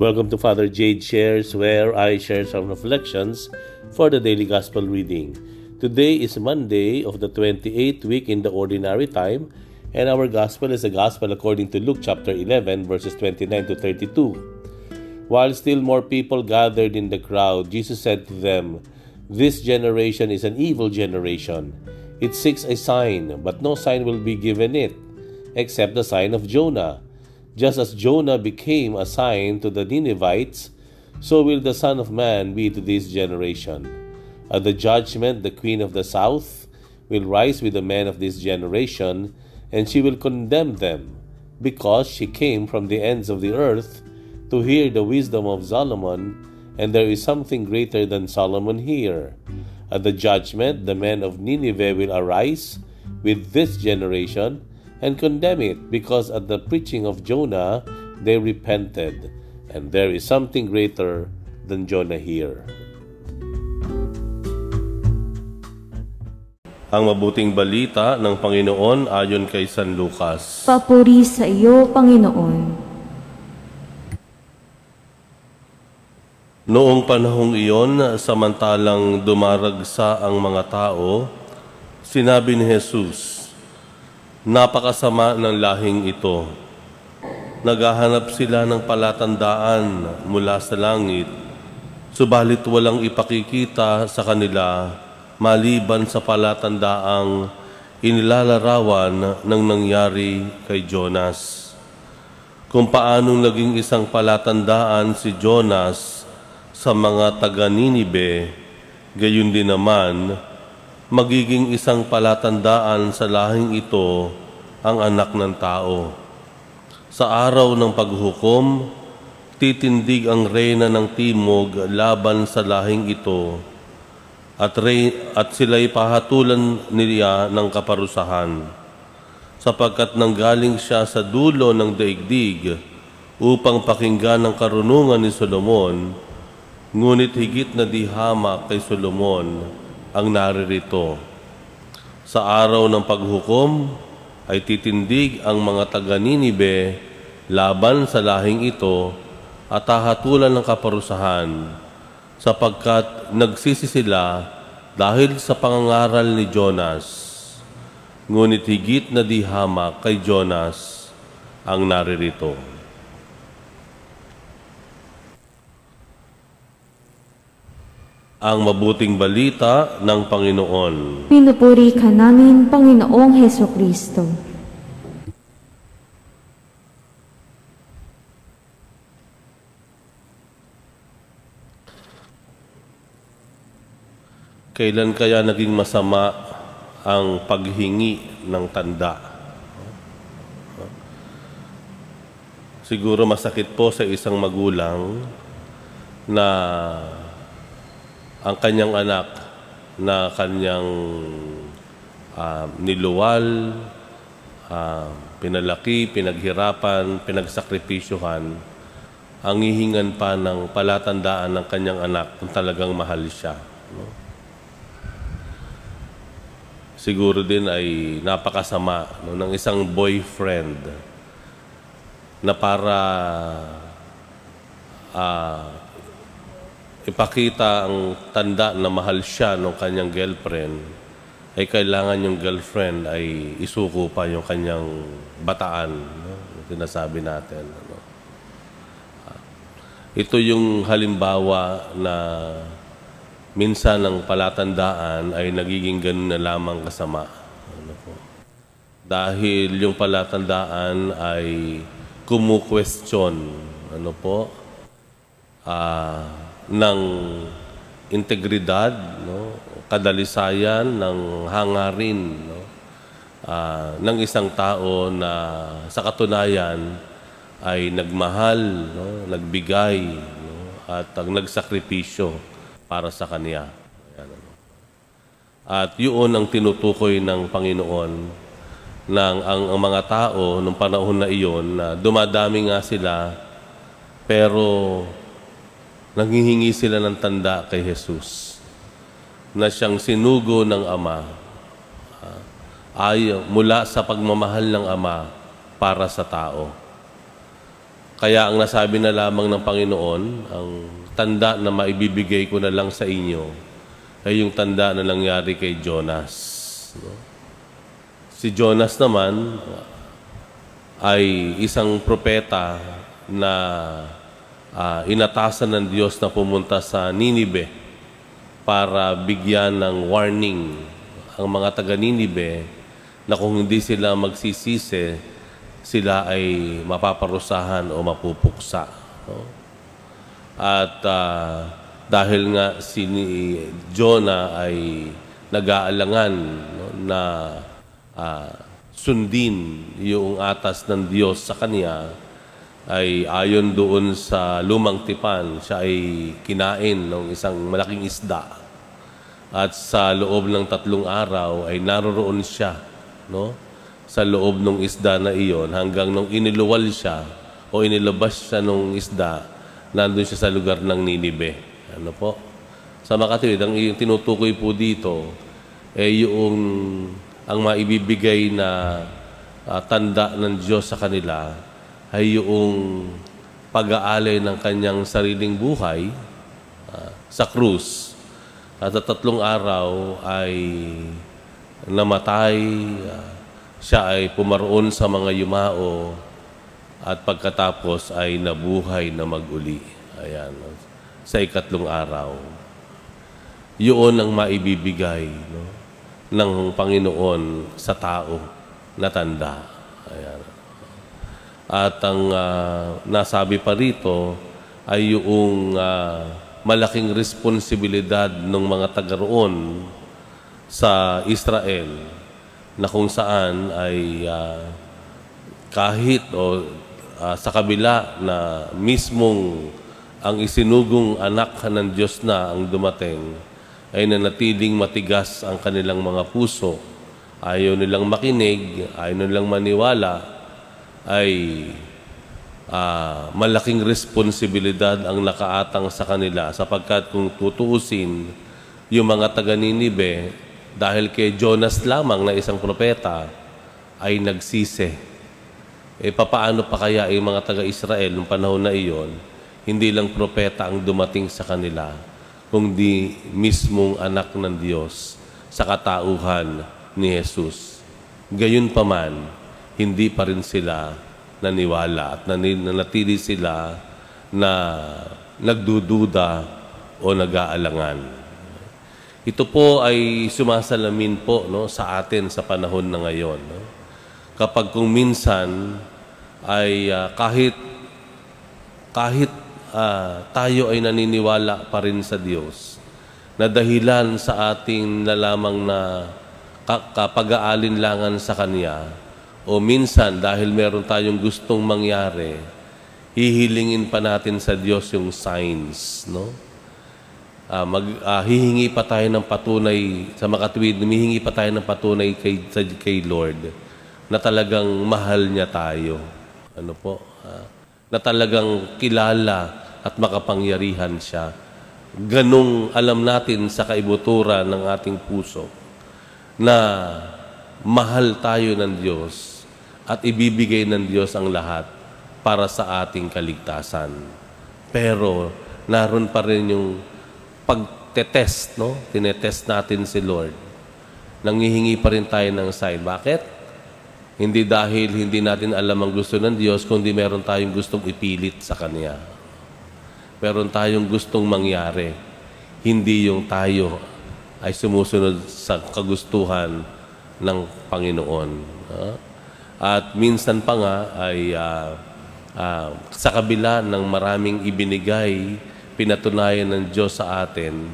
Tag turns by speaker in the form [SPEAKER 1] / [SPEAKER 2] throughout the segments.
[SPEAKER 1] Welcome to Father Jade Shares, where I share some reflections for the daily Gospel reading. Today is Monday of the 28th week in the Ordinary Time, and our Gospel is the Gospel according to Luke chapter 11, verses 29 to 32. While still more people gathered in the crowd, Jesus said to them, This generation is an evil generation. It seeks a sign, but no sign will be given it, except the sign of Jonah. Just as Jonah became a sign to the Ninevites, so will the Son of Man be to this generation. At the judgment, the Queen of the South will rise with the men of this generation, and she will condemn them, because she came from the ends of the earth to hear the wisdom of Solomon, and there is something greater than Solomon here. At the judgment, the men of Nineveh will arise with this generation and condemn it, because at the preaching of Jonah they repented, and there is something greater than Jonah here. Ang mabuting balita ng Panginoon ayon kay San Lucas.
[SPEAKER 2] Papuri sa iyo, Panginoon.
[SPEAKER 1] Noong panahong iyon, samantalang dumaragsa ang mga tao, sinabi ni Jesus, Napakasama ng lahing ito. Naghahanap sila ng palatandaan mula sa langit, subalit walang ipakikita sa kanila maliban sa palatandaang inilalarawan ng nangyari kay Jonas. Kung paanong naging isang palatandaan si Jonas sa mga taga-Ninibe, gayon din naman magiging isang palatandaan sa lahing ito ang anak ng tao. Sa araw ng paghukom, titindig ang reyna ng timog laban sa lahing ito at, rey, at sila'y pahatulan niya ng kaparusahan sapagkat nanggaling siya sa dulo ng daigdig upang pakinggan ang karunungan ni Solomon, ngunit higit na dihama kay Solomon ang naririto. Sa araw ng paghukom ay titindig ang mga taga-Ninibe laban sa lahing ito at hahatulan ng kaparusahan sapagkat nagsisi sila dahil sa pangangaral ni Jonas. Ngunit higit na dihama kay Jonas ang naririto. Ang mabuting balita ng Panginoon.
[SPEAKER 2] Pinupuri ka namin, Panginoong Heso Kristo.
[SPEAKER 1] Kailan kaya naging masama ang paghingi ng tanda? Siguro masakit po sa isang magulang na ang kanyang anak na kanyang uh, niluwal, uh, pinalaki, pinaghirapan, pinagsakripisyuhan, ang hihingan pa ng palatandaan ng kanyang anak kung talagang mahal siya. No? Siguro din ay napakasama no, ng isang boyfriend na para uh, ipakita ang tanda na mahal siya ng kanyang girlfriend, ay kailangan yung girlfriend ay isuko pa yung kanyang bataan. No? Sinasabi natin. Ano? Ito yung halimbawa na minsan ang palatandaan ay nagiging ganun na lamang kasama. Ano po? Dahil yung palatandaan ay kumu-question. Ano po? Ah... Uh, ng integridad, no? kadalisayan, ng hangarin no? uh, ng isang tao na sa katunayan ay nagmahal, no? nagbigay, no? at ang nagsakripisyo para sa kanya. Ayan, ano? At yun ang tinutukoy ng Panginoon ng ang, ang mga tao nung panahon na iyon na dumadami nga sila pero Nanghihingi sila ng tanda kay Jesus na siyang sinugo ng Ama uh, ay mula sa pagmamahal ng Ama para sa tao. Kaya ang nasabi na lamang ng Panginoon, ang tanda na maibibigay ko na lang sa inyo, ay yung tanda na nangyari kay Jonas. Si Jonas naman ay isang propeta na ah, inatasan ng Diyos na pumunta sa Ninibe para bigyan ng warning ang mga taga Ninibe na kung hindi sila magsisisi, sila ay mapaparusahan o mapupuksa. No? At ah, dahil nga si Jonah ay nag-aalangan no, na ah, sundin yung atas ng Diyos sa kanya, ay ayon doon sa lumang tipan, siya ay kinain ng isang malaking isda. At sa loob ng tatlong araw ay naroroon siya no? sa loob ng isda na iyon hanggang nung iniluwal siya o inilabas siya ng isda, nandun siya sa lugar ng Ninibe. Ano po? Sa makatwid, ang tinutukoy po dito, eh yung ang maibibigay na ah, tanda ng Diyos sa kanila ay yung pag-aalay ng kanyang sariling buhay ah, sa krus. At sa tatlong araw ay namatay, ah, siya ay pumaroon sa mga yumao at pagkatapos ay nabuhay na maguli. Ayan, sa ikatlong araw. Yun ang maibibigay no, ng Panginoon sa tao na tanda. Ayan. At ang ah, nasabi pa rito ay yung ah, malaking responsibilidad ng mga taga roon sa Israel na kung saan ay ah, kahit o ah, sa kabila na mismong ang isinugong anak ng Diyos na ang dumating ay nanatiling matigas ang kanilang mga puso. Ayaw nilang makinig, ayaw nilang maniwala, ay ah, malaking responsibilidad ang nakaatang sa kanila sapagkat kung tutuusin yung mga taga Ninibe dahil kay Jonas lamang na isang propeta ay nagsisi. E papaano pa kaya yung mga taga-Israel nung panahon na iyon, hindi lang propeta ang dumating sa kanila, kundi mismong anak ng Diyos sa katauhan ni Jesus. Gayun pa man, hindi pa rin sila naniwala at nanatili sila na nagdududa o nag-aalangan. Ito po ay sumasalamin po no, sa atin sa panahon na ngayon. No? Kapag kung minsan ay ah, kahit kahit ah, tayo ay naniniwala pa rin sa Diyos, na dahilan sa ating nalamang na ka- kapag-aalinlangan sa Kanya, o minsan dahil meron tayong gustong mangyari, hihilingin pa natin sa Diyos yung signs, no? Ah, mag, ah, hihingi pa tayo ng patunay sa makatuwid, humihingi pa tayo ng patunay kay, sa, kay Lord na talagang mahal niya tayo. Ano po? Ah, na talagang kilala at makapangyarihan siya. Ganong alam natin sa kaibuturan ng ating puso na mahal tayo ng Diyos at ibibigay ng Diyos ang lahat para sa ating kaligtasan. Pero naroon pa rin yung pagtetest, no? Tinetest natin si Lord. Nangihingi pa rin tayo ng sign. Bakit? Hindi dahil hindi natin alam ang gusto ng Diyos, kundi meron tayong gustong ipilit sa Kanya. Meron tayong gustong mangyari. Hindi yung tayo ay sumusunod sa kagustuhan ng Panginoon. Ah? At minsan pa nga ay ah, ah, sa kabila ng maraming ibinigay, pinatunayan ng Diyos sa atin,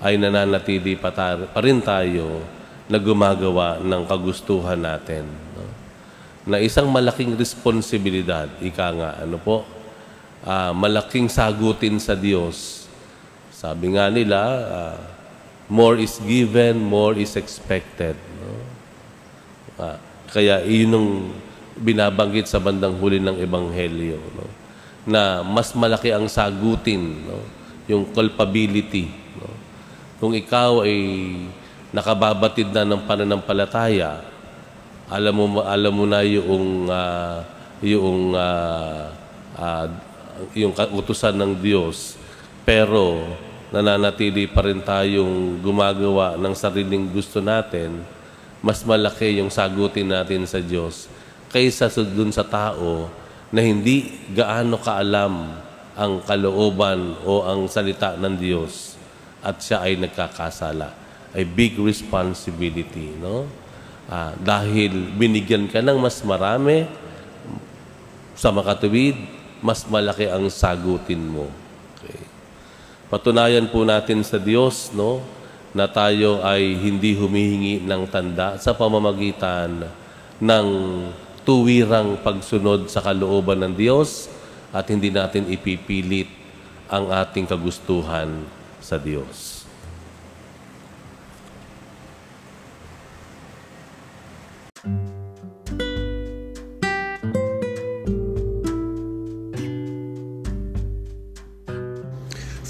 [SPEAKER 1] ay nananatili pa, ta- pa rin tayo na gumagawa ng kagustuhan natin. no? Na isang malaking responsibilidad, ika nga, ano po, ah, malaking sagutin sa Diyos. Sabi nga nila, ah, more is given, more is expected. No? Ah, kaya iyon ang binabanggit sa bandang huli ng Ebanghelyo. No? Na mas malaki ang sagutin, no? yung culpability. No? Kung ikaw ay nakababatid na ng pananampalataya, alam mo alam mo na yung ah, yung ah, ah, yung kautusan ng Diyos, pero nananatili pa rin tayong gumagawa ng sariling gusto natin, mas malaki yung sagutin natin sa Diyos kaysa sa dun sa tao na hindi gaano kaalam ang kalooban o ang salita ng Diyos at siya ay nagkakasala. Ay big responsibility, no? Ah, dahil binigyan ka ng mas marami sa makatuwid, mas malaki ang sagutin mo. Okay. Patunayan po natin sa Diyos, no, na tayo ay hindi humihingi ng tanda sa pamamagitan ng tuwirang pagsunod sa kalooban ng Diyos at hindi natin ipipilit ang ating kagustuhan sa Diyos.